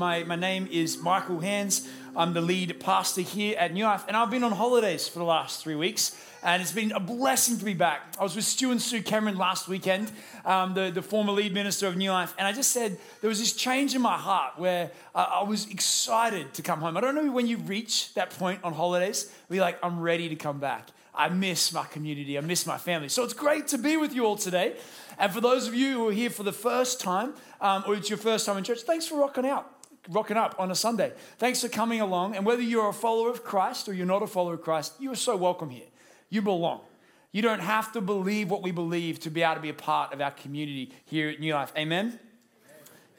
My, my name is Michael Hands. I'm the lead pastor here at New Life, and I've been on holidays for the last three weeks, and it's been a blessing to be back. I was with Stu and Sue Cameron last weekend, um, the, the former lead minister of New Life, and I just said there was this change in my heart where uh, I was excited to come home. I don't know when you reach that point on holidays, be like, I'm ready to come back. I miss my community, I miss my family. So it's great to be with you all today. And for those of you who are here for the first time, um, or it's your first time in church, thanks for rocking out rocking up on a Sunday. Thanks for coming along. And whether you're a follower of Christ or you're not a follower of Christ, you are so welcome here. You belong. You don't have to believe what we believe to be able to be a part of our community here at New Life. Amen?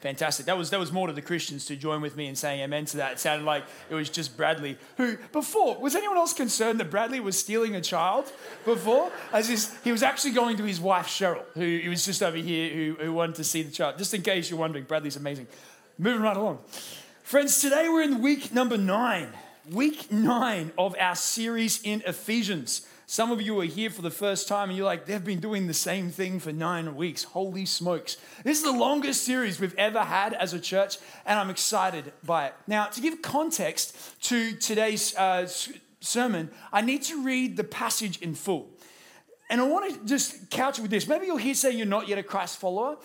Fantastic. That was, that was more to the Christians to join with me in saying amen to that. It sounded like it was just Bradley, who before, was anyone else concerned that Bradley was stealing a child before? As his, he was actually going to his wife, Cheryl, who he was just over here, who, who wanted to see the child. Just in case you're wondering, Bradley's amazing. Moving right along. Friends, today we're in week number nine, week nine of our series in Ephesians. Some of you are here for the first time and you're like, they've been doing the same thing for nine weeks. Holy smokes. This is the longest series we've ever had as a church, and I'm excited by it. Now, to give context to today's uh, sermon, I need to read the passage in full. And I want to just couch it with this. Maybe you're here saying you're not yet a Christ follower,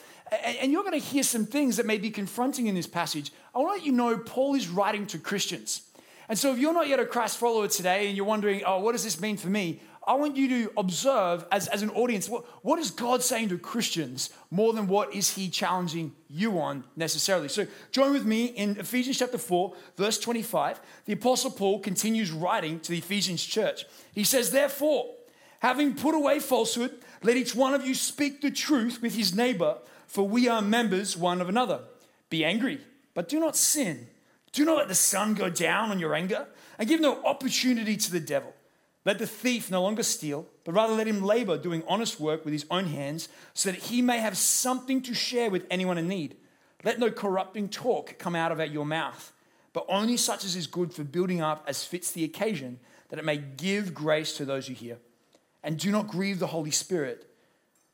and you're going to hear some things that may be confronting in this passage. I want to let you know Paul is writing to Christians. And so if you're not yet a Christ follower today and you're wondering, oh, what does this mean for me? I want you to observe as, as an audience what, what is God saying to Christians more than what is he challenging you on necessarily. So join with me in Ephesians chapter 4, verse 25. The Apostle Paul continues writing to the Ephesians church. He says, Therefore, having put away falsehood, let each one of you speak the truth with his neighbor for we are members one of another. Be angry, but do not sin. Do not let the sun go down on your anger, and give no opportunity to the devil. Let the thief no longer steal, but rather let him labor doing honest work with his own hands, so that he may have something to share with anyone in need. Let no corrupting talk come out of your mouth, but only such as is good for building up as fits the occasion, that it may give grace to those who hear. And do not grieve the Holy Spirit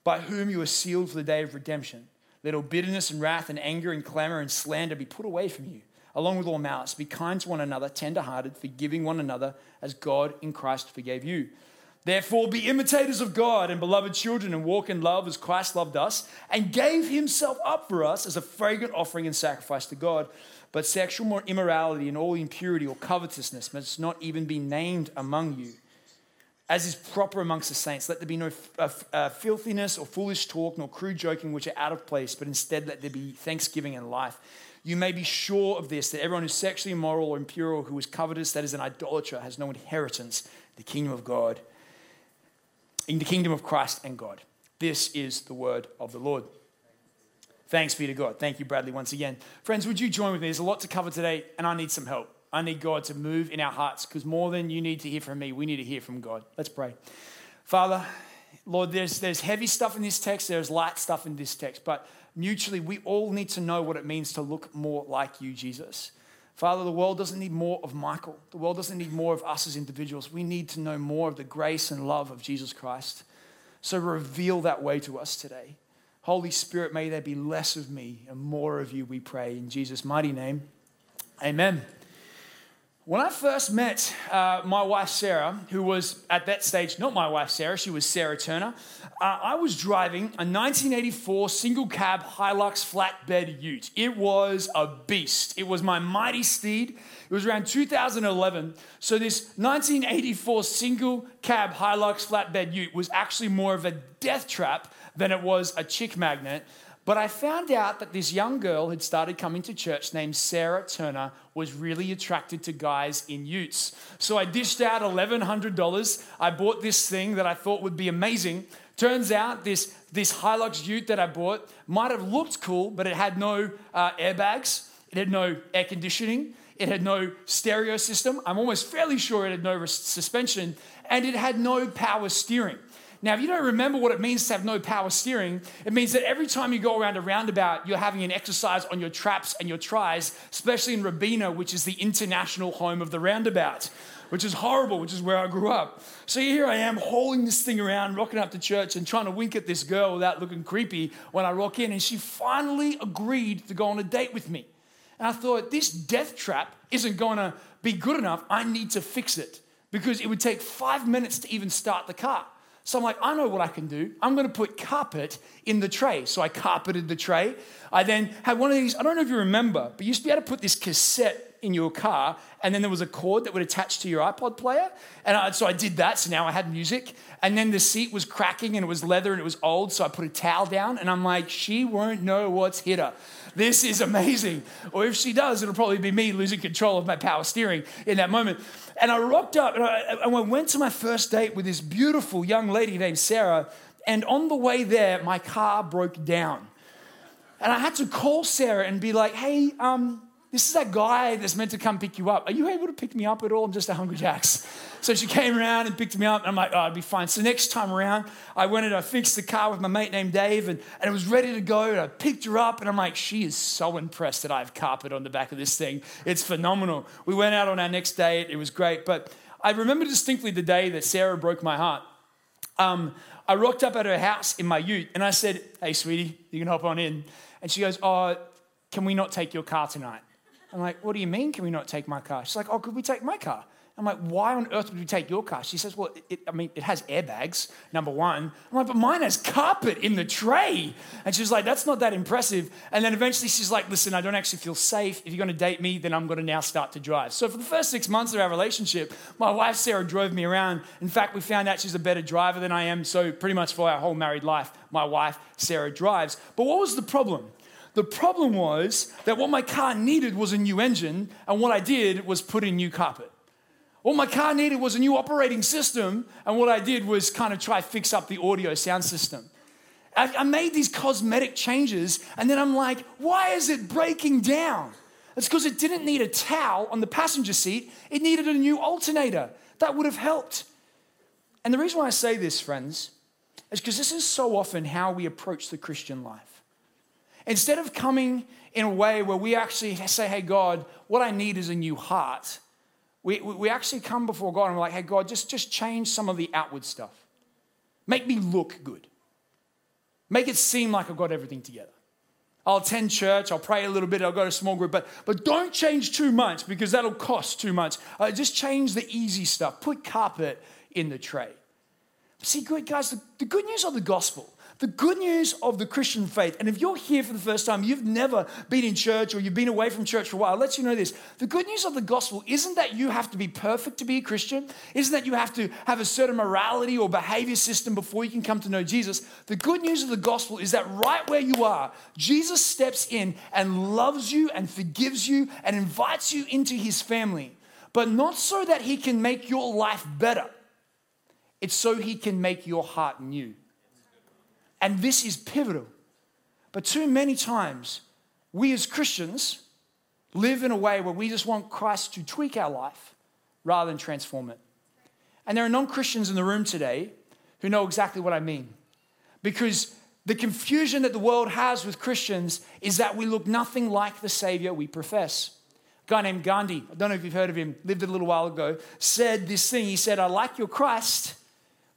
by whom you are sealed for the day of redemption. Let all bitterness and wrath and anger and clamor and slander be put away from you, along with all malice. Be kind to one another, tenderhearted, forgiving one another, as God in Christ forgave you. Therefore, be imitators of God and beloved children, and walk in love as Christ loved us and gave himself up for us as a fragrant offering and sacrifice to God. But sexual immorality and all impurity or covetousness must not even be named among you as is proper amongst the saints. Let there be no uh, uh, filthiness or foolish talk, nor crude joking, which are out of place, but instead let there be thanksgiving and life. You may be sure of this that everyone who's sexually immoral or impure or who is covetous, that is an idolater, has no inheritance in the kingdom of God, in the kingdom of Christ and God. This is the word of the Lord. Thanks be to God. Thank you, Bradley, once again. Friends, would you join with me? There's a lot to cover today, and I need some help. I need God to move in our hearts because more than you need to hear from me, we need to hear from God. Let's pray. Father, Lord, there's, there's heavy stuff in this text, there's light stuff in this text, but mutually, we all need to know what it means to look more like you, Jesus. Father, the world doesn't need more of Michael. The world doesn't need more of us as individuals. We need to know more of the grace and love of Jesus Christ. So reveal that way to us today. Holy Spirit, may there be less of me and more of you, we pray. In Jesus' mighty name, amen. When I first met uh, my wife Sarah, who was at that stage not my wife Sarah, she was Sarah Turner, uh, I was driving a 1984 single cab Hilux flatbed ute. It was a beast. It was my mighty steed. It was around 2011. So, this 1984 single cab Hilux flatbed ute was actually more of a death trap than it was a chick magnet. But I found out that this young girl had started coming to church named Sarah Turner was really attracted to guys in utes. So I dished out $1,100. I bought this thing that I thought would be amazing. Turns out this, this Hilux ute that I bought might have looked cool, but it had no uh, airbags, it had no air conditioning, it had no stereo system. I'm almost fairly sure it had no suspension, and it had no power steering. Now, if you don't remember what it means to have no power steering, it means that every time you go around a roundabout, you're having an exercise on your traps and your tries, especially in Robina, which is the international home of the roundabout, which is horrible, which is where I grew up. So here I am hauling this thing around, rocking up to church and trying to wink at this girl without looking creepy when I rock in. And she finally agreed to go on a date with me. And I thought, this death trap isn't going to be good enough. I need to fix it because it would take five minutes to even start the car. So I'm like, I know what I can do. I'm going to put carpet in the tray. So I carpeted the tray. I then had one of these, I don't know if you remember, but you used to be able to put this cassette in your car, and then there was a cord that would attach to your iPod player. And I, so I did that. So now I had music. And then the seat was cracking and it was leather and it was old. So I put a towel down, and I'm like, she won't know what's hit her. This is amazing. Or if she does, it'll probably be me losing control of my power steering in that moment. And I rocked up and I, and I went to my first date with this beautiful young lady named Sarah. And on the way there, my car broke down. And I had to call Sarah and be like, hey, um, this is that guy that's meant to come pick you up. Are you able to pick me up at all? I'm just a Hungry Jacks. So she came around and picked me up, and I'm like, oh, I'd be fine. So next time around, I went and I fixed the car with my mate named Dave, and, and it was ready to go. And I picked her up, and I'm like, she is so impressed that I have carpet on the back of this thing. It's phenomenal. We went out on our next date. It was great. But I remember distinctly the day that Sarah broke my heart. Um, I rocked up at her house in my ute, and I said, hey, sweetie, you can hop on in. And she goes, oh, can we not take your car tonight? I'm like, what do you mean, can we not take my car? She's like, oh, could we take my car? I'm like, why on earth would we take your car? She says, well, it, I mean, it has airbags, number one. I'm like, but mine has carpet in the tray. And she's like, that's not that impressive. And then eventually she's like, listen, I don't actually feel safe. If you're going to date me, then I'm going to now start to drive. So for the first six months of our relationship, my wife, Sarah, drove me around. In fact, we found out she's a better driver than I am. So pretty much for our whole married life, my wife, Sarah, drives. But what was the problem? The problem was that what my car needed was a new engine, and what I did was put in new carpet. What my car needed was a new operating system, and what I did was kind of try fix up the audio sound system. I, I made these cosmetic changes, and then I'm like, why is it breaking down? It's because it didn't need a towel on the passenger seat, it needed a new alternator. That would have helped. And the reason why I say this, friends, is because this is so often how we approach the Christian life. Instead of coming in a way where we actually say, hey, God, what I need is a new heart, we, we actually come before God and we're like, hey, God, just, just change some of the outward stuff. Make me look good. Make it seem like I've got everything together. I'll attend church, I'll pray a little bit, I'll go to small group, but, but don't change too much because that'll cost too much. Uh, just change the easy stuff. Put carpet in the tray. See, good guys, the, the good news of the gospel the good news of the Christian faith, and if you're here for the first time, you've never been in church or you've been away from church for a while, I'll let you know this. The good news of the gospel isn't that you have to be perfect to be a Christian, isn't that you have to have a certain morality or behavior system before you can come to know Jesus. The good news of the gospel is that right where you are, Jesus steps in and loves you and forgives you and invites you into his family, but not so that he can make your life better. It's so he can make your heart new. And this is pivotal. But too many times, we as Christians live in a way where we just want Christ to tweak our life rather than transform it. And there are non Christians in the room today who know exactly what I mean. Because the confusion that the world has with Christians is that we look nothing like the Savior we profess. A guy named Gandhi, I don't know if you've heard of him, lived a little while ago, said this thing. He said, I like your Christ,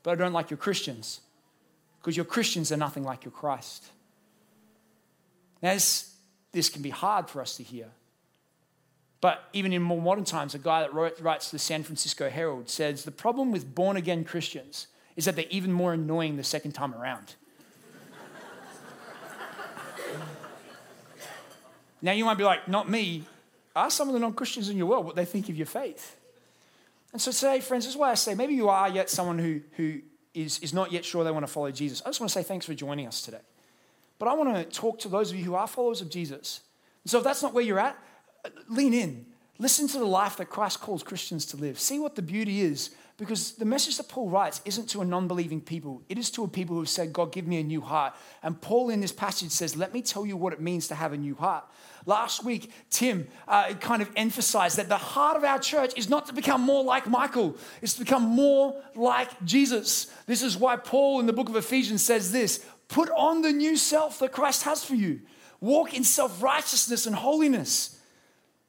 but I don't like your Christians because your Christians are nothing like your Christ. Now, this, this can be hard for us to hear. But even in more modern times, a guy that wrote, writes the San Francisco Herald says the problem with born again Christians is that they're even more annoying the second time around. now, you might be like, not me. Ask some of the non Christians in your world what they think of your faith. And so today, friends, this is why I say maybe you are yet someone who, who is, is not yet sure they want to follow Jesus, I just want to say thanks for joining us today. But I want to talk to those of you who are followers of Jesus. so if that's not where you're at, lean in. Listen to the life that Christ calls Christians to live. See what the beauty is. Because the message that Paul writes isn't to a non believing people, it is to a people who have said, God, give me a new heart. And Paul in this passage says, Let me tell you what it means to have a new heart. Last week, Tim uh, kind of emphasized that the heart of our church is not to become more like Michael, it's to become more like Jesus. This is why Paul in the book of Ephesians says this put on the new self that Christ has for you, walk in self righteousness and holiness.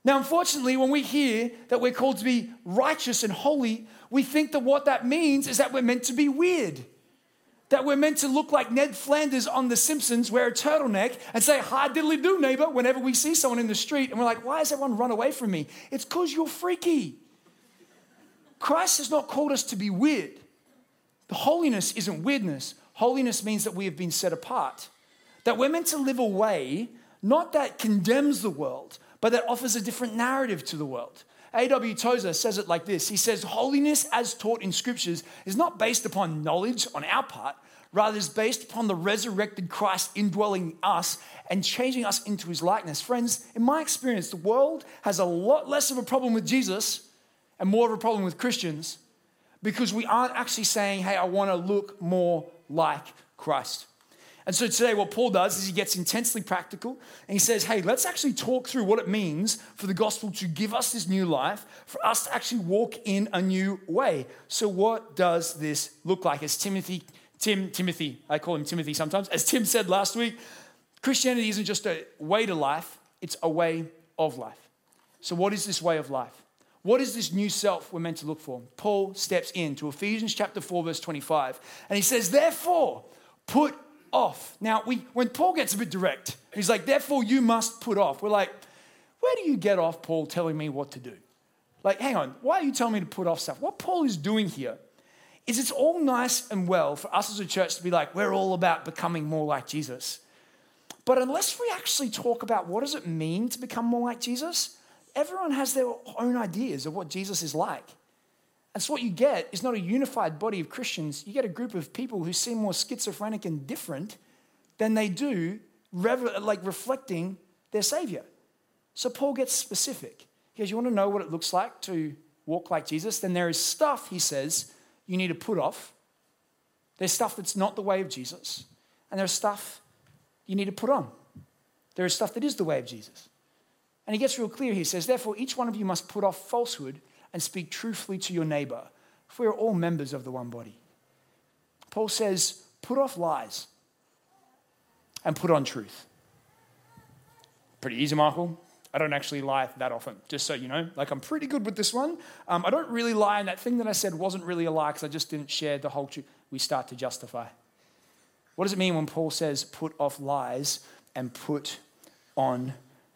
Now, unfortunately, when we hear that we're called to be righteous and holy, we think that what that means is that we're meant to be weird. that we're meant to look like Ned Flanders on The Simpsons, wear a turtleneck, and say, Hi, diddly do, neighbor, whenever we see someone in the street. And we're like, Why has everyone run away from me? It's because you're freaky. Christ has not called us to be weird. The holiness isn't weirdness, holiness means that we have been set apart. That we're meant to live a way, not that condemns the world, but that offers a different narrative to the world. A.W. Tozer says it like this He says, Holiness, as taught in scriptures, is not based upon knowledge on our part, rather, is based upon the resurrected Christ indwelling us and changing us into his likeness. Friends, in my experience, the world has a lot less of a problem with Jesus and more of a problem with Christians because we aren't actually saying, Hey, I want to look more like Christ. And so today, what Paul does is he gets intensely practical and he says, Hey, let's actually talk through what it means for the gospel to give us this new life, for us to actually walk in a new way. So, what does this look like? As Timothy, Tim, Timothy, I call him Timothy sometimes, as Tim said last week, Christianity isn't just a way to life, it's a way of life. So, what is this way of life? What is this new self we're meant to look for? Paul steps into Ephesians chapter 4, verse 25, and he says, Therefore, put off. Now, we, when Paul gets a bit direct, he's like, therefore you must put off. We're like, where do you get off, Paul, telling me what to do? Like, hang on, why are you telling me to put off stuff? What Paul is doing here is it's all nice and well for us as a church to be like, we're all about becoming more like Jesus. But unless we actually talk about what does it mean to become more like Jesus, everyone has their own ideas of what Jesus is like. And so what you get is not a unified body of Christians. You get a group of people who seem more schizophrenic and different than they do, like reflecting their Savior. So Paul gets specific. He goes, You want to know what it looks like to walk like Jesus? Then there is stuff, he says, you need to put off. There's stuff that's not the way of Jesus. And there's stuff you need to put on. There is stuff that is the way of Jesus. And he gets real clear. He says, Therefore, each one of you must put off falsehood and speak truthfully to your neighbor, for we are all members of the one body. Paul says, put off lies and put on truth. Pretty easy, Michael. I don't actually lie that often, just so you know. Like, I'm pretty good with this one. Um, I don't really lie, and that thing that I said wasn't really a lie because I just didn't share the whole truth. We start to justify. What does it mean when Paul says put off lies and put on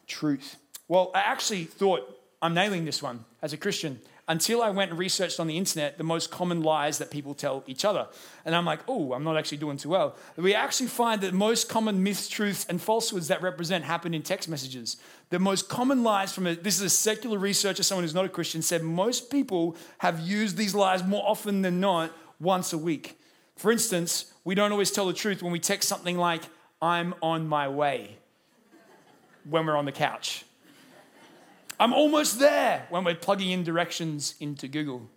truth? Well, I actually thought I'm nailing this one as a Christian until I went and researched on the internet the most common lies that people tell each other. And I'm like, oh, I'm not actually doing too well. We actually find that most common myths, truths, and falsehoods that represent happen in text messages. The most common lies from a, this is a secular researcher, someone who's not a Christian, said most people have used these lies more often than not once a week. For instance, we don't always tell the truth when we text something like, I'm on my way, when we're on the couch. I'm almost there when we're plugging in directions into Google.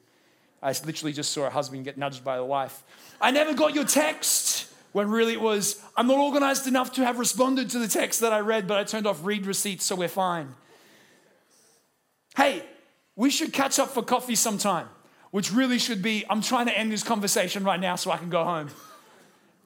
I literally just saw a husband get nudged by a wife. I never got your text when really it was, I'm not organized enough to have responded to the text that I read, but I turned off read receipts, so we're fine. Hey, we should catch up for coffee sometime, which really should be, I'm trying to end this conversation right now so I can go home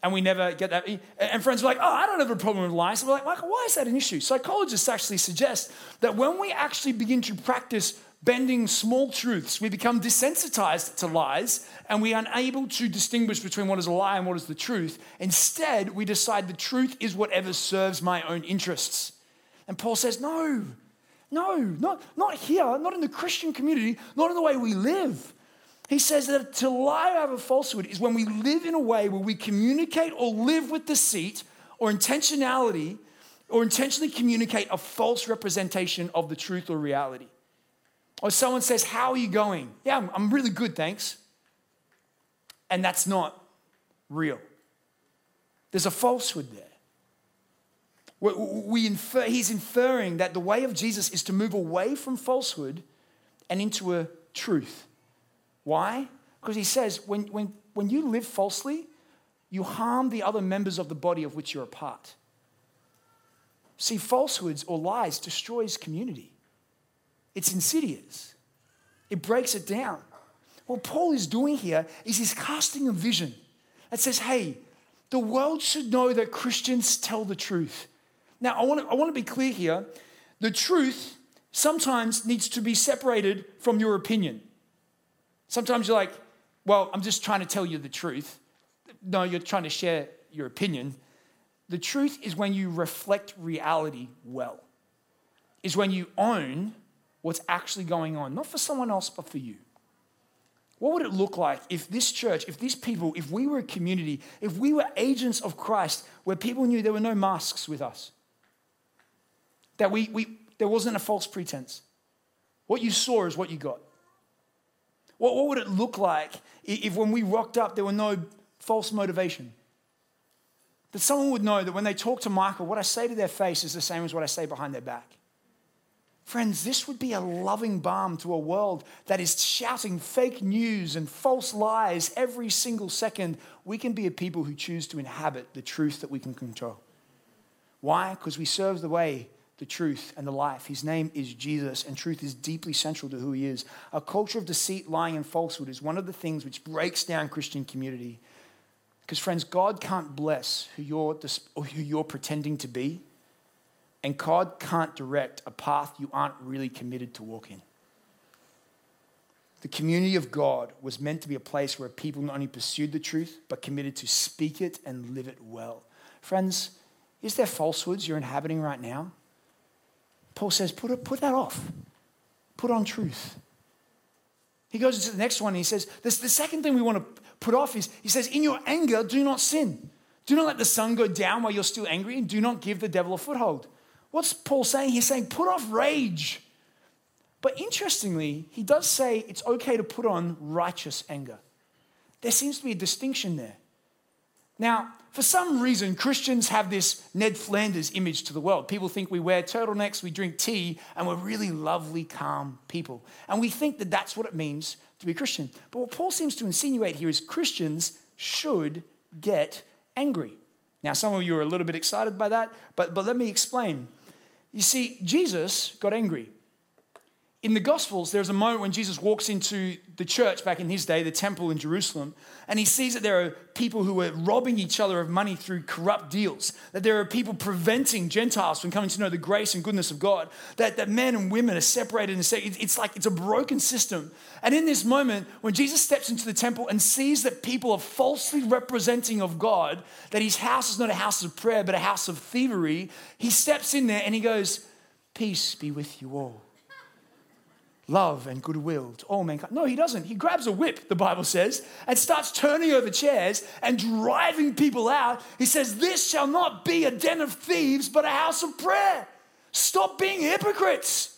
and we never get that. And friends are like, oh, I don't have a problem with lies. And we're like, Michael, why is that an issue? Psychologists actually suggest that when we actually begin to practice bending small truths, we become desensitized to lies and we are unable to distinguish between what is a lie and what is the truth. Instead, we decide the truth is whatever serves my own interests. And Paul says, no, no, not, not here, not in the Christian community, not in the way we live. He says that to lie out of a falsehood is when we live in a way where we communicate or live with deceit or intentionality or intentionally communicate a false representation of the truth or reality. Or someone says, How are you going? Yeah, I'm, I'm really good, thanks. And that's not real. There's a falsehood there. We, we infer, he's inferring that the way of Jesus is to move away from falsehood and into a truth. Why? Because he says, when, when, when you live falsely, you harm the other members of the body of which you're a part. See, falsehoods or lies destroys community. It's insidious. It breaks it down. What Paul is doing here is he's casting a vision that says, hey, the world should know that Christians tell the truth. Now, I want to, I want to be clear here. The truth sometimes needs to be separated from your opinion. Sometimes you're like, well, I'm just trying to tell you the truth. no, you're trying to share your opinion. The truth is when you reflect reality well, is when you own what's actually going on, not for someone else, but for you. What would it look like if this church, if these people, if we were a community, if we were agents of Christ where people knew there were no masks with us? That we, we, there wasn't a false pretense. What you saw is what you got. What, what would it look like if when we rocked up there were no false motivation? That someone would know that when they talk to Michael, what I say to their face is the same as what I say behind their back. Friends, this would be a loving balm to a world that is shouting fake news and false lies every single second. We can be a people who choose to inhabit the truth that we can control. Why? Because we serve the way, the truth, and the life. His name is Jesus, and truth is deeply central to who he is. A culture of deceit, lying, and falsehood is one of the things which breaks down Christian community. Because, friends, God can't bless who you're, who you're pretending to be and God can't direct a path you aren't really committed to walk in. The community of God was meant to be a place where people not only pursued the truth, but committed to speak it and live it well. Friends, is there falsehoods you're inhabiting right now? Paul says, put, it, put that off. Put on truth. He goes into the next one and he says, this, the second thing we want to put off is, he says, in your anger, do not sin. Do not let the sun go down while you're still angry, and do not give the devil a foothold. What's Paul saying? He's saying, put off rage. But interestingly, he does say it's okay to put on righteous anger. There seems to be a distinction there. Now, for some reason, Christians have this Ned Flanders image to the world. People think we wear turtlenecks, we drink tea, and we're really lovely, calm people. And we think that that's what it means to be Christian. But what Paul seems to insinuate here is Christians should get angry. Now, some of you are a little bit excited by that, but, but let me explain. You see, Jesus got angry. In the Gospels, there's a moment when Jesus walks into the church back in his day, the temple in Jerusalem, and he sees that there are people who are robbing each other of money through corrupt deals, that there are people preventing Gentiles from coming to know the grace and goodness of God, that, that men and women are separated and say it's like it's a broken system. And in this moment, when Jesus steps into the temple and sees that people are falsely representing of God, that his house is not a house of prayer, but a house of thievery, he steps in there and he goes, Peace be with you all love and goodwill to all mankind. No, he doesn't. He grabs a whip, the Bible says, and starts turning over chairs and driving people out. He says, This shall not be a den of thieves, but a house of prayer. Stop being hypocrites.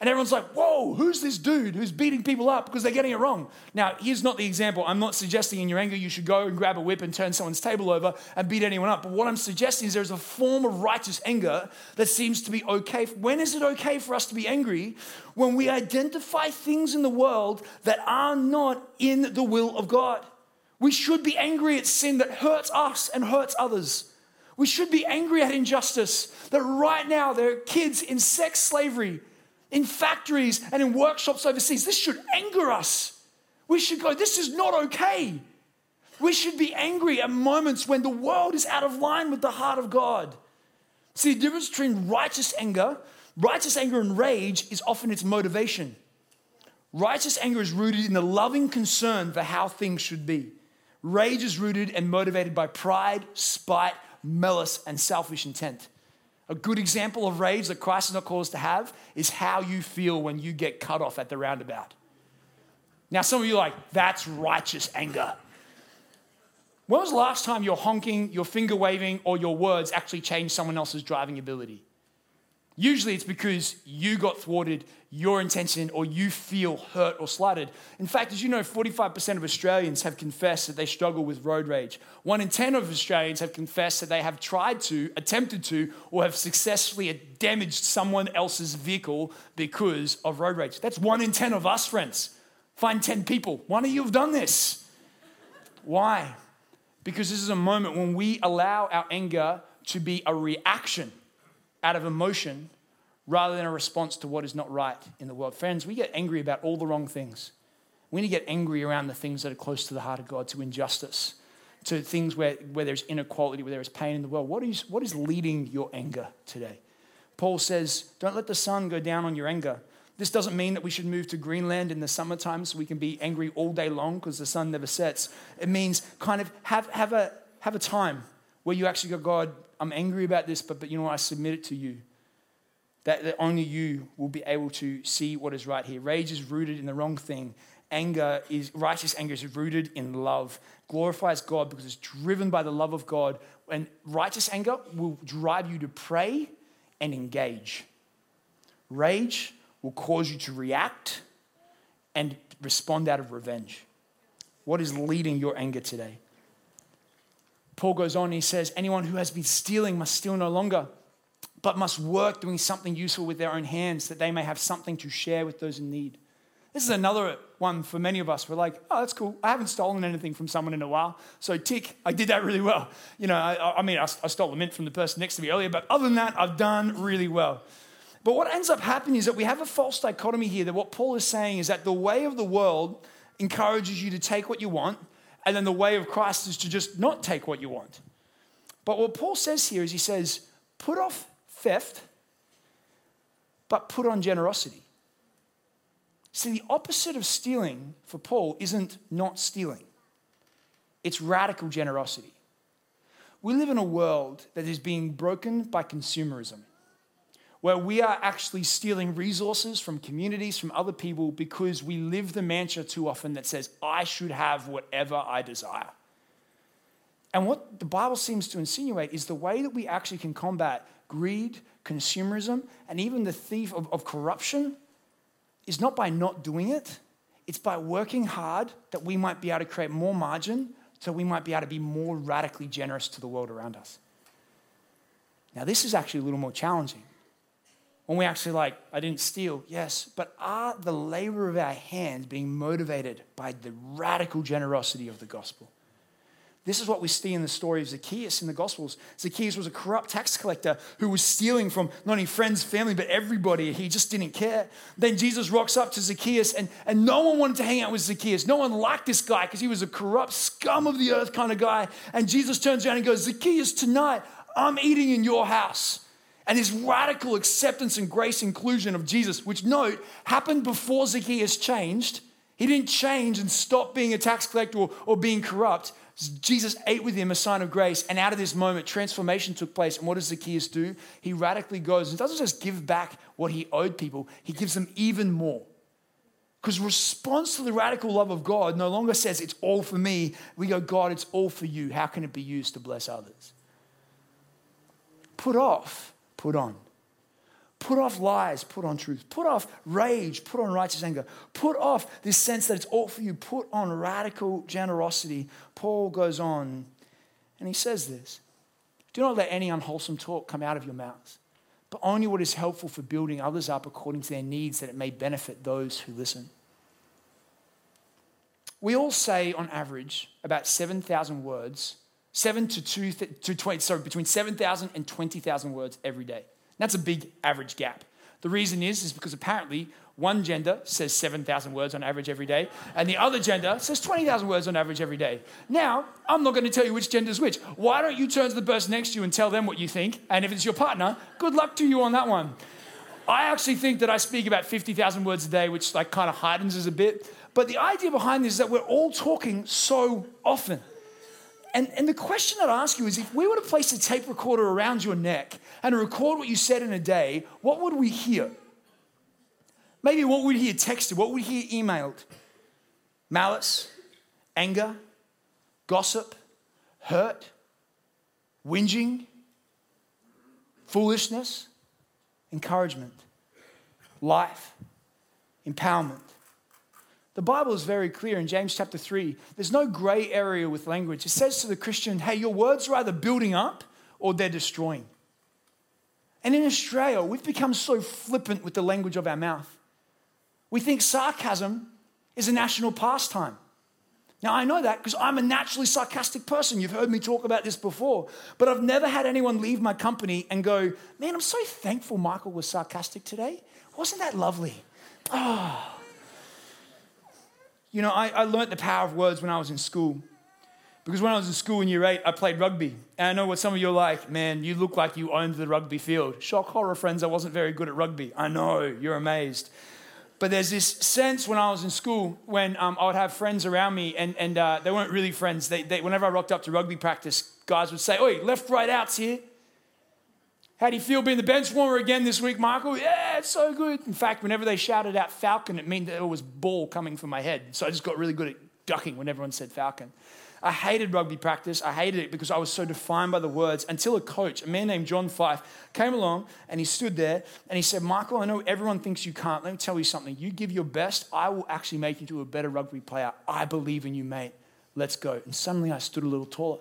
And everyone's like, whoa, who's this dude who's beating people up because they're getting it wrong? Now, here's not the example. I'm not suggesting in your anger you should go and grab a whip and turn someone's table over and beat anyone up. But what I'm suggesting is there's a form of righteous anger that seems to be okay. When is it okay for us to be angry? When we identify things in the world that are not in the will of God. We should be angry at sin that hurts us and hurts others. We should be angry at injustice that right now there are kids in sex slavery in factories and in workshops overseas. This should anger us. We should go, this is not okay. We should be angry at moments when the world is out of line with the heart of God. See, the difference between righteous anger, righteous anger and rage is often its motivation. Righteous anger is rooted in the loving concern for how things should be. Rage is rooted and motivated by pride, spite, malice, and selfish intent. A good example of rage that Christ is not called us to have is how you feel when you get cut off at the roundabout. Now, some of you are like, that's righteous anger. When was the last time your honking, your finger waving, or your words actually changed someone else's driving ability? Usually it's because you got thwarted, your intention, or you feel hurt or slighted. In fact, as you know, 45% of Australians have confessed that they struggle with road rage. One in 10 of Australians have confessed that they have tried to, attempted to, or have successfully damaged someone else's vehicle because of road rage. That's one in 10 of us, friends. Find 10 people. One of you have done this. Why? Because this is a moment when we allow our anger to be a reaction out of emotion rather than a response to what is not right in the world. Friends, we get angry about all the wrong things. We need to get angry around the things that are close to the heart of God, to injustice, to things where, where there's inequality, where there is pain in the world. What is, what is leading your anger today? Paul says, Don't let the sun go down on your anger. This doesn't mean that we should move to Greenland in the summertime so we can be angry all day long because the sun never sets. It means kind of have, have, a, have a time where you actually go, God, I'm angry about this, but, but you know? I submit it to you. That, that only you will be able to see what is right here. Rage is rooted in the wrong thing. Anger is, righteous anger is rooted in love. Glorifies God because it's driven by the love of God. And righteous anger will drive you to pray and engage. Rage will cause you to react and respond out of revenge. What is leading your anger today? Paul goes on, he says, Anyone who has been stealing must steal no longer, but must work doing something useful with their own hands that they may have something to share with those in need. This is another one for many of us. We're like, oh, that's cool. I haven't stolen anything from someone in a while. So, tick, I did that really well. You know, I, I mean, I, I stole the mint from the person next to me earlier, but other than that, I've done really well. But what ends up happening is that we have a false dichotomy here that what Paul is saying is that the way of the world encourages you to take what you want, and then the way of Christ is to just not take what you want. But what Paul says here is he says, put off theft, but put on generosity. See, the opposite of stealing for Paul isn't not stealing, it's radical generosity. We live in a world that is being broken by consumerism where we are actually stealing resources from communities, from other people, because we live the mantra too often that says, I should have whatever I desire. And what the Bible seems to insinuate is the way that we actually can combat greed, consumerism, and even the thief of, of corruption is not by not doing it, it's by working hard that we might be able to create more margin so we might be able to be more radically generous to the world around us. Now, this is actually a little more challenging when we actually like, I didn't steal, yes, but are the labor of our hands being motivated by the radical generosity of the gospel? This is what we see in the story of Zacchaeus in the Gospels. Zacchaeus was a corrupt tax collector who was stealing from not only friends, family, but everybody. He just didn't care. Then Jesus rocks up to Zacchaeus, and, and no one wanted to hang out with Zacchaeus. No one liked this guy because he was a corrupt, scum of the earth kind of guy. And Jesus turns around and goes, Zacchaeus, tonight I'm eating in your house and his radical acceptance and grace inclusion of Jesus, which note happened before Zacchaeus changed. He didn't change and stop being a tax collector or, or being corrupt. Jesus ate with him a sign of grace, and out of this moment, transformation took place. And what does Zacchaeus do? He radically goes and doesn't just give back what he owed people, he gives them even more. Because response to the radical love of God no longer says it's all for me. We go, God, it's all for you. How can it be used to bless others? Put off put on. Put off lies, put on truth. Put off rage, put on righteous anger. Put off this sense that it's all for you. Put on radical generosity. Paul goes on and he says this Do not let any unwholesome talk come out of your mouths, but only what is helpful for building others up according to their needs, that it may benefit those who listen. We all say, on average, about 7,000 words seven to, two, to 20, sorry, between 7,000 and 20,000 words every day. That's a big average gap. The reason is, is because apparently one gender says 7,000 words on average every day, and the other gender says 20,000 words on average every day. Now, I'm not going to tell you which gender is which. Why don't you turn to the person next to you and tell them what you think? And if it's your partner, good luck to you on that one. I actually think that I speak about 50,000 words a day, which like kind of heightens us a bit. But the idea behind this is that we're all talking so often. And, and the question I'd ask you is if we were to place a tape recorder around your neck and record what you said in a day, what would we hear? Maybe what would hear texted? What would hear emailed? Malice, anger, gossip, hurt, whinging, foolishness, encouragement, life, empowerment, the Bible is very clear in James chapter 3. There's no gray area with language. It says to the Christian, hey, your words are either building up or they're destroying. And in Australia, we've become so flippant with the language of our mouth. We think sarcasm is a national pastime. Now, I know that because I'm a naturally sarcastic person. You've heard me talk about this before. But I've never had anyone leave my company and go, Man, I'm so thankful Michael was sarcastic today. Wasn't that lovely? Oh. You know, I, I learned the power of words when I was in school. Because when I was in school in year eight, I played rugby. And I know what some of you are like, man, you look like you owned the rugby field. Shock horror, friends, I wasn't very good at rugby. I know, you're amazed. But there's this sense when I was in school when um, I would have friends around me, and, and uh, they weren't really friends. They, they, whenever I rocked up to rugby practice, guys would say, Oi, left, right, outs here. How do you feel being the bench warmer again this week, Michael? Yeah, it's so good. In fact, whenever they shouted out Falcon, it meant that there was ball coming from my head. So I just got really good at ducking when everyone said Falcon. I hated rugby practice. I hated it because I was so defined by the words until a coach, a man named John Fife, came along and he stood there and he said, Michael, I know everyone thinks you can't. Let me tell you something. You give your best, I will actually make you into a better rugby player. I believe in you, mate. Let's go. And suddenly I stood a little taller.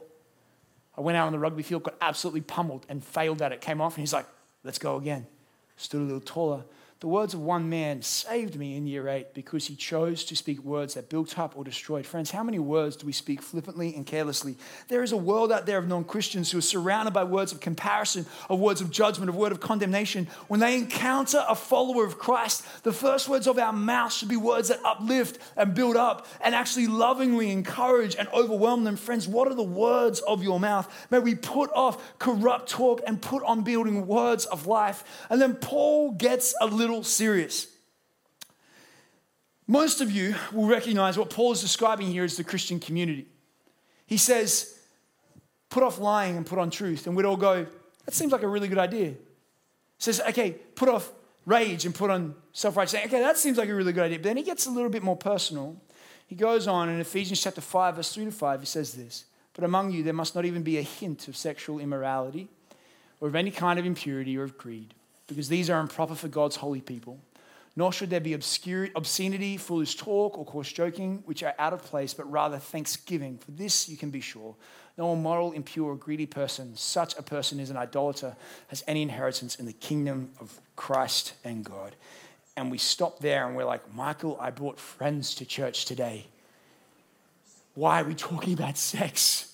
I went out on the rugby field, got absolutely pummeled and failed at it. Came off and he's like, let's go again. Stood a little taller. The words of one man saved me in year eight because he chose to speak words that built up or destroyed. Friends, how many words do we speak flippantly and carelessly? There is a world out there of non Christians who are surrounded by words of comparison, of words of judgment, of word of condemnation. When they encounter a follower of Christ, the first words of our mouth should be words that uplift and build up and actually lovingly encourage and overwhelm them. Friends, what are the words of your mouth? May we put off corrupt talk and put on building words of life. And then Paul gets a little little serious. Most of you will recognize what Paul is describing here as the Christian community. He says, put off lying and put on truth. And we'd all go, that seems like a really good idea. He says, okay, put off rage and put on self righteousness. Okay, that seems like a really good idea. But then he gets a little bit more personal. He goes on in Ephesians chapter 5, verse 3 to 5, he says this But among you there must not even be a hint of sexual immorality or of any kind of impurity or of greed because these are improper for God's holy people. Nor should there be obscenity, foolish talk, or coarse joking, which are out of place, but rather thanksgiving. For this you can be sure. No immoral, impure, or greedy person, such a person is an idolater, has any inheritance in the kingdom of Christ and God. And we stop there and we're like, Michael, I brought friends to church today. Why are we talking about sex?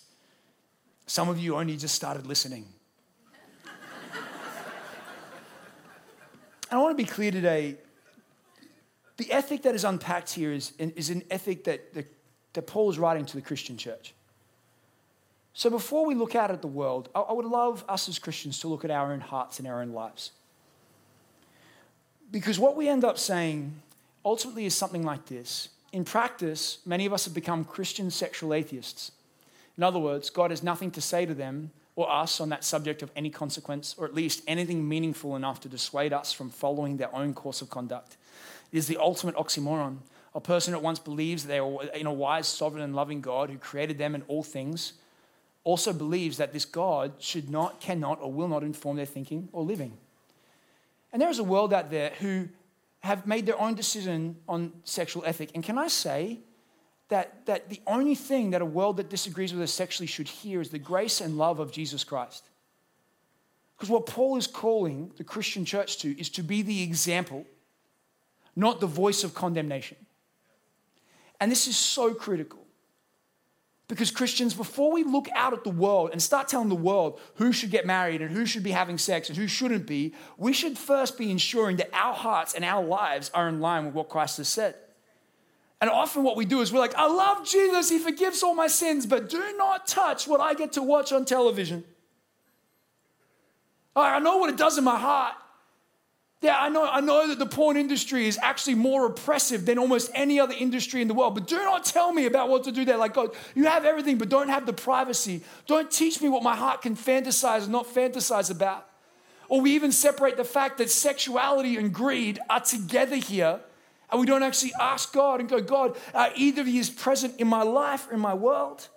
Some of you only just started listening. I want to be clear today. The ethic that is unpacked here is, is an ethic that, that, that Paul is writing to the Christian church. So before we look out at the world, I, I would love us as Christians to look at our own hearts and our own lives. Because what we end up saying ultimately is something like this. In practice, many of us have become Christian sexual atheists. In other words, God has nothing to say to them or us on that subject of any consequence, or at least anything meaningful enough to dissuade us from following their own course of conduct. It is the ultimate oxymoron. A person at once believes they are in a wise, sovereign, and loving God who created them and all things, also believes that this God should not, cannot, or will not inform their thinking or living. And there is a world out there who have made their own decision on sexual ethic. And can I say, that, that the only thing that a world that disagrees with us sexually should hear is the grace and love of Jesus Christ. Because what Paul is calling the Christian church to is to be the example, not the voice of condemnation. And this is so critical. Because Christians, before we look out at the world and start telling the world who should get married and who should be having sex and who shouldn't be, we should first be ensuring that our hearts and our lives are in line with what Christ has said. And often what we do is we're like, I love Jesus, he forgives all my sins, but do not touch what I get to watch on television. I know what it does in my heart. Yeah, I know, I know that the porn industry is actually more oppressive than almost any other industry in the world, but do not tell me about what to do there. Like, God, you have everything, but don't have the privacy. Don't teach me what my heart can fantasize and not fantasize about. Or we even separate the fact that sexuality and greed are together here and we don't actually ask God and go, God, either He is present in my life or in my world.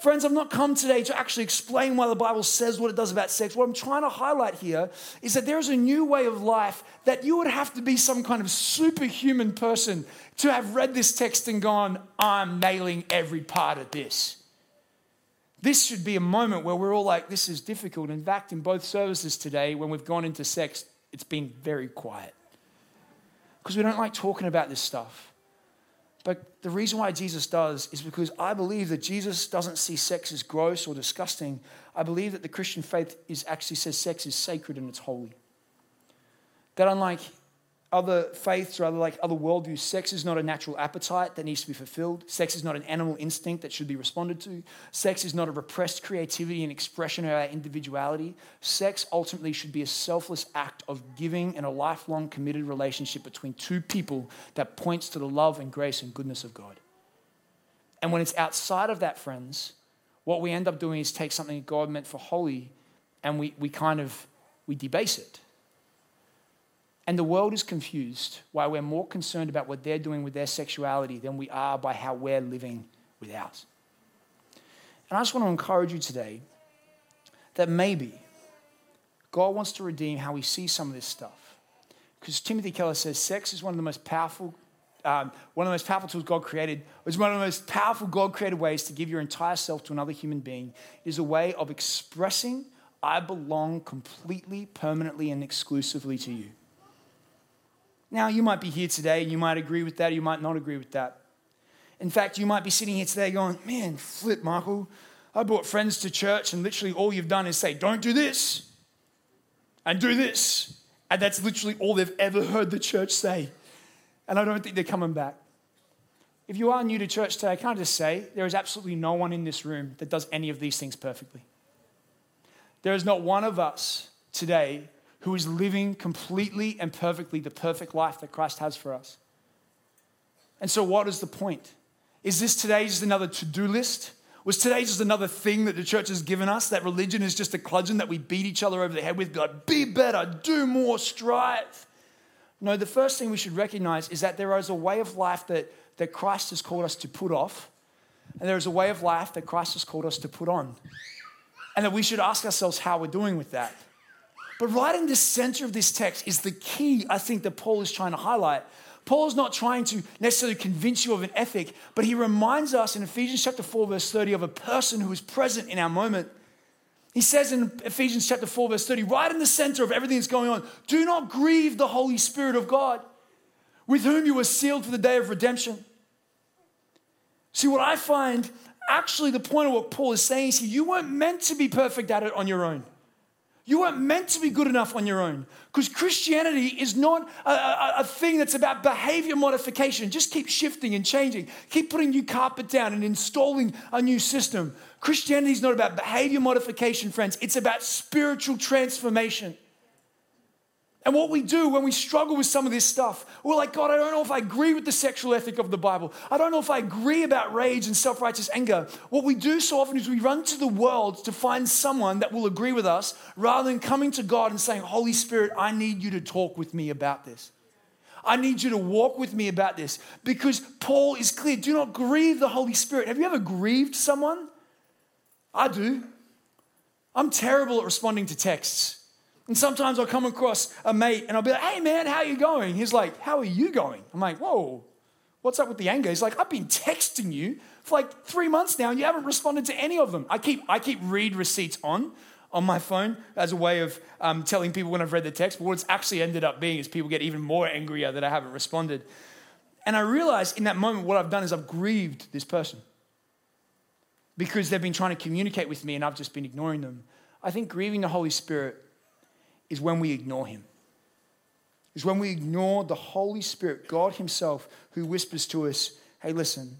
Friends, I've not come today to actually explain why the Bible says what it does about sex. What I'm trying to highlight here is that there is a new way of life that you would have to be some kind of superhuman person to have read this text and gone, I'm nailing every part of this. This should be a moment where we're all like, this is difficult. In fact, in both services today, when we've gone into sex, it's been very quiet because we don't like talking about this stuff. But the reason why Jesus does is because I believe that Jesus doesn't see sex as gross or disgusting. I believe that the Christian faith is actually says sex is sacred and it's holy. That unlike other faiths or other like other worldviews, sex is not a natural appetite that needs to be fulfilled. Sex is not an animal instinct that should be responded to. Sex is not a repressed creativity and expression of our individuality. Sex ultimately should be a selfless act of giving and a lifelong committed relationship between two people that points to the love and grace and goodness of God. And when it's outside of that, friends, what we end up doing is take something God meant for holy and we, we kind of we debase it. And the world is confused why we're more concerned about what they're doing with their sexuality than we are by how we're living with ours. And I just want to encourage you today that maybe God wants to redeem how we see some of this stuff. Because Timothy Keller says sex is one of the most powerful, um, one of the most powerful tools God created. It's one of the most powerful God created ways to give your entire self to another human being. It is a way of expressing, I belong completely, permanently, and exclusively to you. Now, you might be here today and you might agree with that, you might not agree with that. In fact, you might be sitting here today going, Man, flip, Michael. I brought friends to church, and literally all you've done is say, Don't do this and do this. And that's literally all they've ever heard the church say. And I don't think they're coming back. If you are new to church today, I can I just say there is absolutely no one in this room that does any of these things perfectly. There is not one of us today who is living completely and perfectly the perfect life that Christ has for us. And so, what is the point? Is this today just another to do list? Was today just another thing that the church has given us? That religion is just a cludgeon that we beat each other over the head with? Be like, be better, do more, strive. No, the first thing we should recognize is that there is a way of life that, that Christ has called us to put off, and there is a way of life that Christ has called us to put on. And that we should ask ourselves how we're doing with that. But right in the center of this text is the key, I think, that Paul is trying to highlight. Paul is not trying to necessarily convince you of an ethic, but he reminds us in Ephesians chapter 4, verse 30, of a person who is present in our moment. He says in Ephesians chapter 4, verse 30, right in the center of everything that's going on, do not grieve the Holy Spirit of God, with whom you were sealed for the day of redemption. See, what I find actually the point of what Paul is saying is you weren't meant to be perfect at it on your own. You weren't meant to be good enough on your own because Christianity is not a, a, a, thing that's about behavior modification. Just keep shifting and changing. Keep putting new carpet down and installing a new system. Christianity is not about behavior modification, friends. It's about spiritual transformation. And what we do when we struggle with some of this stuff, we're like, God, I don't know if I agree with the sexual ethic of the Bible. I don't know if I agree about rage and self righteous anger. What we do so often is we run to the world to find someone that will agree with us rather than coming to God and saying, Holy Spirit, I need you to talk with me about this. I need you to walk with me about this because Paul is clear. Do not grieve the Holy Spirit. Have you ever grieved someone? I do. I'm terrible at responding to texts. And sometimes I'll come across a mate and I'll be like, hey man, how you going? He's like, how are you going? I'm like, whoa, what's up with the anger? He's like, I've been texting you for like three months now and you haven't responded to any of them. I keep, I keep read receipts on on my phone as a way of um, telling people when I've read the text. But what it's actually ended up being is people get even more angrier that I haven't responded. And I realize in that moment what I've done is I've grieved this person because they've been trying to communicate with me and I've just been ignoring them. I think grieving the Holy Spirit is when we ignore Him. Is when we ignore the Holy Spirit, God Himself, who whispers to us, hey, listen,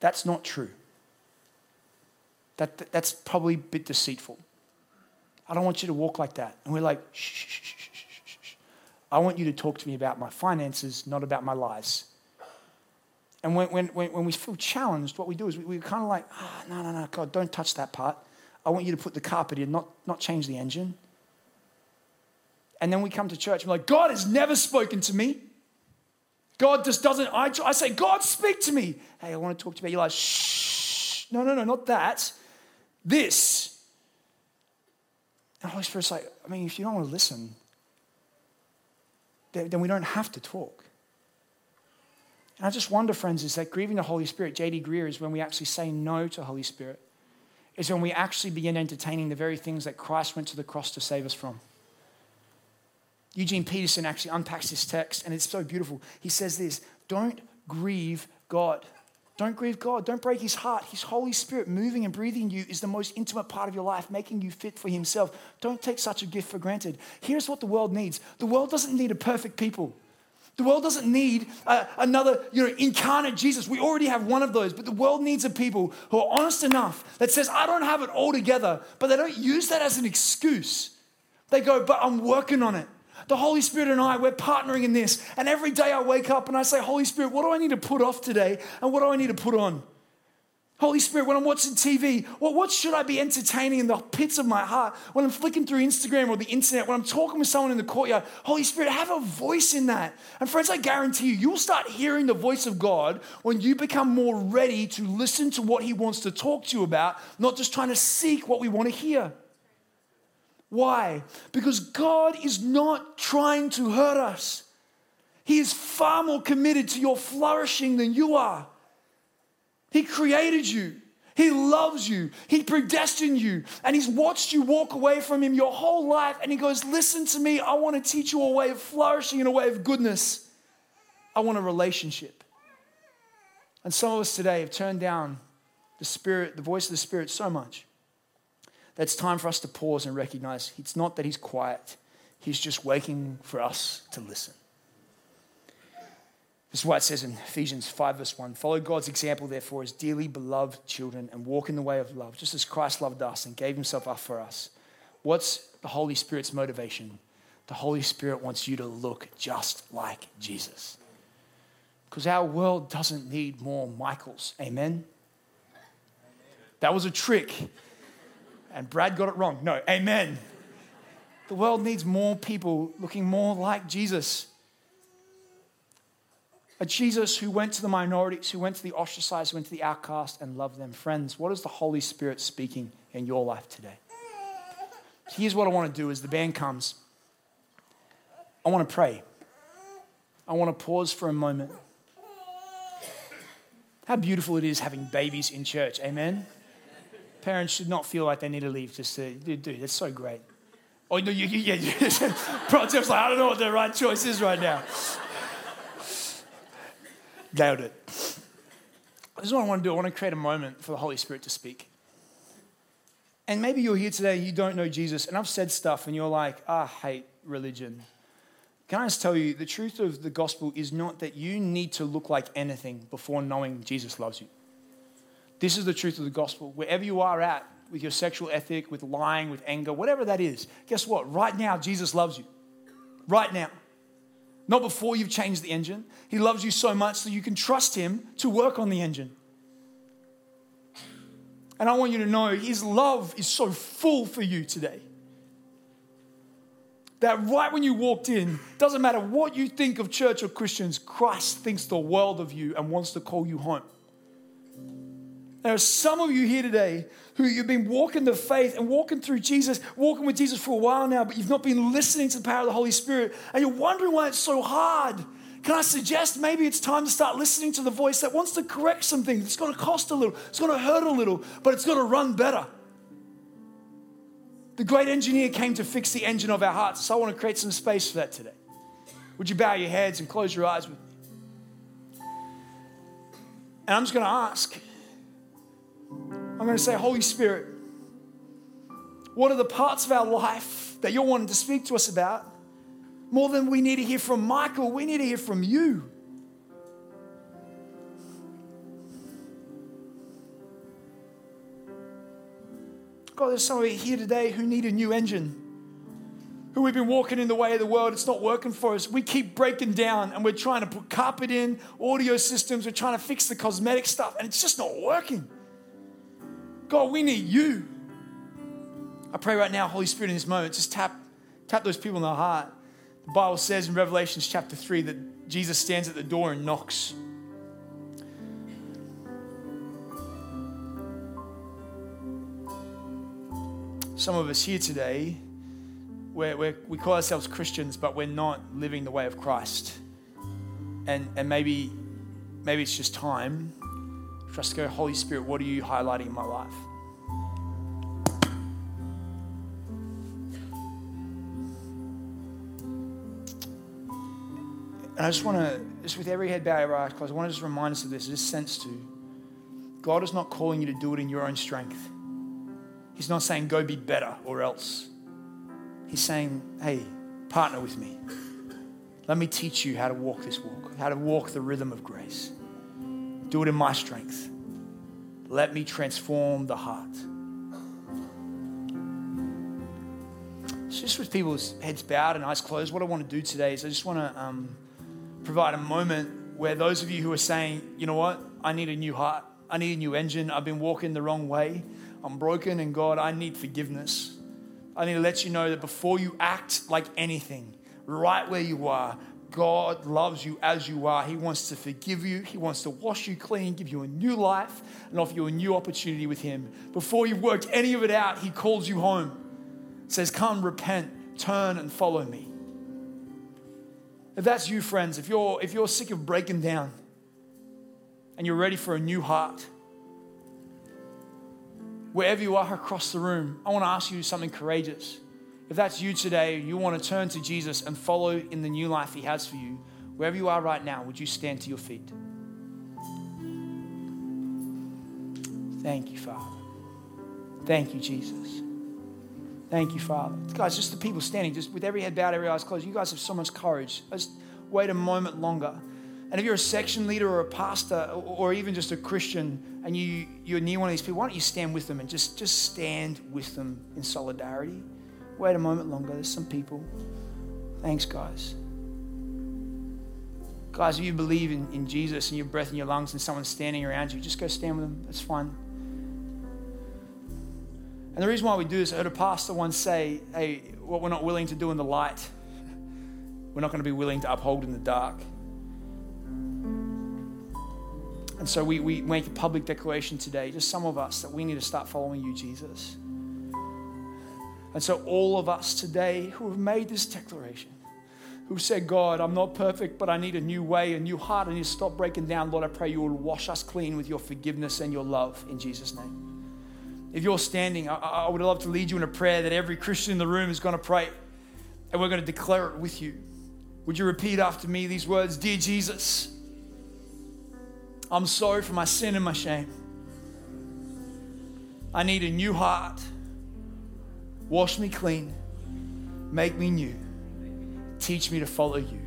that's not true. That, that's probably a bit deceitful. I don't want you to walk like that. And we're like, shh, shh, shh, shh, shh, shh. I want you to talk to me about my finances, not about my lies. And when, when, when we feel challenged, what we do is we, we're kind of like, oh, no, no, no, God, don't touch that part. I want you to put the carpet in, not, not change the engine. And then we come to church and we're like, God has never spoken to me. God just doesn't. I, I say, God, speak to me. Hey, I want to talk to you about your life. Shh. No, no, no, not that. This. And the Holy Spirit's like, I mean, if you don't want to listen, then we don't have to talk. And I just wonder, friends, is that grieving the Holy Spirit, J.D. Greear, is when we actually say no to Holy Spirit. Is when we actually begin entertaining the very things that Christ went to the cross to save us from. Eugene Peterson actually unpacks this text, and it's so beautiful. He says this Don't grieve God. Don't grieve God. Don't break his heart. His Holy Spirit moving and breathing you is the most intimate part of your life, making you fit for himself. Don't take such a gift for granted. Here's what the world needs the world doesn't need a perfect people. The world doesn't need uh, another, you know, incarnate Jesus. We already have one of those, but the world needs a people who are honest enough that says, I don't have it all together, but they don't use that as an excuse. They go, but I'm working on it. The Holy Spirit and I, we're partnering in this. And every day I wake up and I say, Holy Spirit, what do I need to put off today? And what do I need to put on? Holy Spirit, when I'm watching TV, well, what should I be entertaining in the pits of my heart? When I'm flicking through Instagram or the internet, when I'm talking with someone in the courtyard, Holy Spirit, have a voice in that. And friends, I guarantee you, you'll start hearing the voice of God when you become more ready to listen to what He wants to talk to you about, not just trying to seek what we want to hear. Why? Because God is not trying to hurt us. He is far more committed to your flourishing than you are. He created you. He loves you. He predestined you. And He's watched you walk away from Him your whole life. And He goes, Listen to me. I want to teach you a way of flourishing and a way of goodness. I want a relationship. And some of us today have turned down the Spirit, the voice of the Spirit so much it's time for us to pause and recognize it's not that He's quiet, He's just waiting for us to listen. This is why it says in Ephesians 5, verse 1 Follow God's example, therefore, as dearly beloved children, and walk in the way of love, just as Christ loved us and gave himself up for us. What's the Holy Spirit's motivation? The Holy Spirit wants you to look just like Jesus. Because our world doesn't need more Michaels. Amen? That was a trick. And Brad got it wrong. No, amen. The world needs more people looking more like Jesus. A Jesus who went to the minorities, who went to the ostracized, who went to the outcast, and loved them. Friends, what is the Holy Spirit speaking in your life today? Here's what I want to do as the band comes. I want to pray. I want to pause for a moment. How beautiful it is having babies in church. Amen. Parents should not feel like they need to leave. Just to, dude, that's so great. Oh, no, you, you, yeah. Bro, like, I don't know what the right choice is right now. Nailed it. This is what I want to do. I want to create a moment for the Holy Spirit to speak. And maybe you're here today, you don't know Jesus, and I've said stuff, and you're like, I hate religion. Can I just tell you, the truth of the gospel is not that you need to look like anything before knowing Jesus loves you. This is the truth of the gospel. Wherever you are at with your sexual ethic, with lying, with anger, whatever that is, guess what? Right now, Jesus loves you. Right now. Not before you've changed the engine. He loves you so much that you can trust Him to work on the engine. And I want you to know His love is so full for you today. That right when you walked in, doesn't matter what you think of church or Christians, Christ thinks the world of you and wants to call you home. There are some of you here today who you've been walking the faith and walking through Jesus, walking with Jesus for a while now, but you've not been listening to the power of the Holy Spirit, and you're wondering why it's so hard. Can I suggest maybe it's time to start listening to the voice that wants to correct some things? It's going to cost a little, it's going to hurt a little, but it's going to run better. The great engineer came to fix the engine of our hearts, so I want to create some space for that today. Would you bow your heads and close your eyes with me? And I'm just going to ask I'm going to say, Holy Spirit, what are the parts of our life that you're wanting to speak to us about? More than we need to hear from Michael, we need to hear from you. God, there's some of you here today who need a new engine. Who we've been walking in the way of the world, it's not working for us. We keep breaking down and we're trying to put carpet in, audio systems, we're trying to fix the cosmetic stuff, and it's just not working. God, we need you. I pray right now, Holy Spirit, in this moment, just tap, tap those people in their heart. The Bible says in Revelations chapter 3 that Jesus stands at the door and knocks. Some of us here today, we're, we're, we call ourselves Christians, but we're not living the way of Christ. And, and maybe, maybe it's just time for us to go, Holy Spirit, what are you highlighting in my life? And I just want to, just with every head bowed, eyes closed, I want to just remind us of this, this sense to God is not calling you to do it in your own strength. He's not saying, go be better or else. He's saying, hey, partner with me. Let me teach you how to walk this walk, how to walk the rhythm of grace. Do it in my strength. Let me transform the heart. So just with people's heads bowed and eyes closed, what I want to do today is I just want to um, provide a moment where those of you who are saying, you know what, I need a new heart, I need a new engine, I've been walking the wrong way, I'm broken, and God, I need forgiveness. I need to let you know that before you act like anything, right where you are, God loves you as you are. He wants to forgive you. He wants to wash you clean, give you a new life, and offer you a new opportunity with Him. Before you've worked any of it out, He calls you home. Says, Come, repent, turn, and follow me. If that's you, friends, if you're, if you're sick of breaking down and you're ready for a new heart, wherever you are across the room, I want to ask you something courageous. If that's you today, you want to turn to Jesus and follow in the new life He has for you, wherever you are right now, would you stand to your feet? Thank you, Father. Thank you, Jesus. Thank you, Father. Guys, just the people standing, just with every head bowed, every eyes closed, you guys have so much courage. Just wait a moment longer. And if you're a section leader or a pastor or even just a Christian and you, you're near one of these people, why don't you stand with them and just, just stand with them in solidarity? Wait a moment longer. There's some people. Thanks, guys. Guys, if you believe in, in Jesus and your breath in your lungs and someone's standing around you, just go stand with them. That's fine. And the reason why we do this, I heard a pastor once say, hey, what we're not willing to do in the light, we're not going to be willing to uphold in the dark. And so we, we make a public declaration today, just some of us, that we need to start following you, Jesus. And so, all of us today who have made this declaration, who said, God, I'm not perfect, but I need a new way, a new heart, and you stop breaking down. Lord, I pray you will wash us clean with your forgiveness and your love in Jesus' name. If you're standing, I, I would love to lead you in a prayer that every Christian in the room is going to pray, and we're going to declare it with you. Would you repeat after me these words Dear Jesus, I'm sorry for my sin and my shame. I need a new heart Wash me clean. Make me new. Teach me to follow you.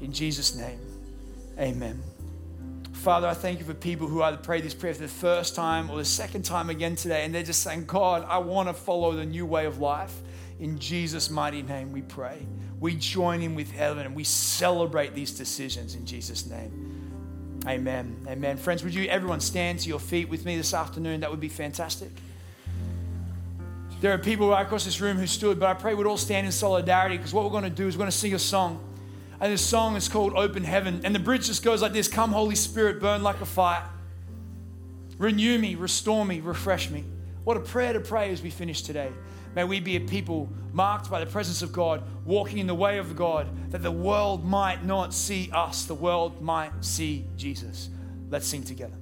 In Jesus' name, amen. Father, I thank you for people who either pray this prayer for the first time or the second time again today, and they're just saying, God, I want to follow the new way of life. In Jesus' mighty name, we pray. We join in with heaven and we celebrate these decisions in Jesus' name. Amen. Amen. Friends, would you everyone stand to your feet with me this afternoon? That would be fantastic. There are people right across this room who stood, but I pray we'd all stand in solidarity because what we're going to do is we're going to sing a song. And this song is called Open Heaven. And the bridge just goes like this Come, Holy Spirit, burn like a fire. Renew me, restore me, refresh me. What a prayer to pray as we finish today. May we be a people marked by the presence of God, walking in the way of God, that the world might not see us, the world might see Jesus. Let's sing together.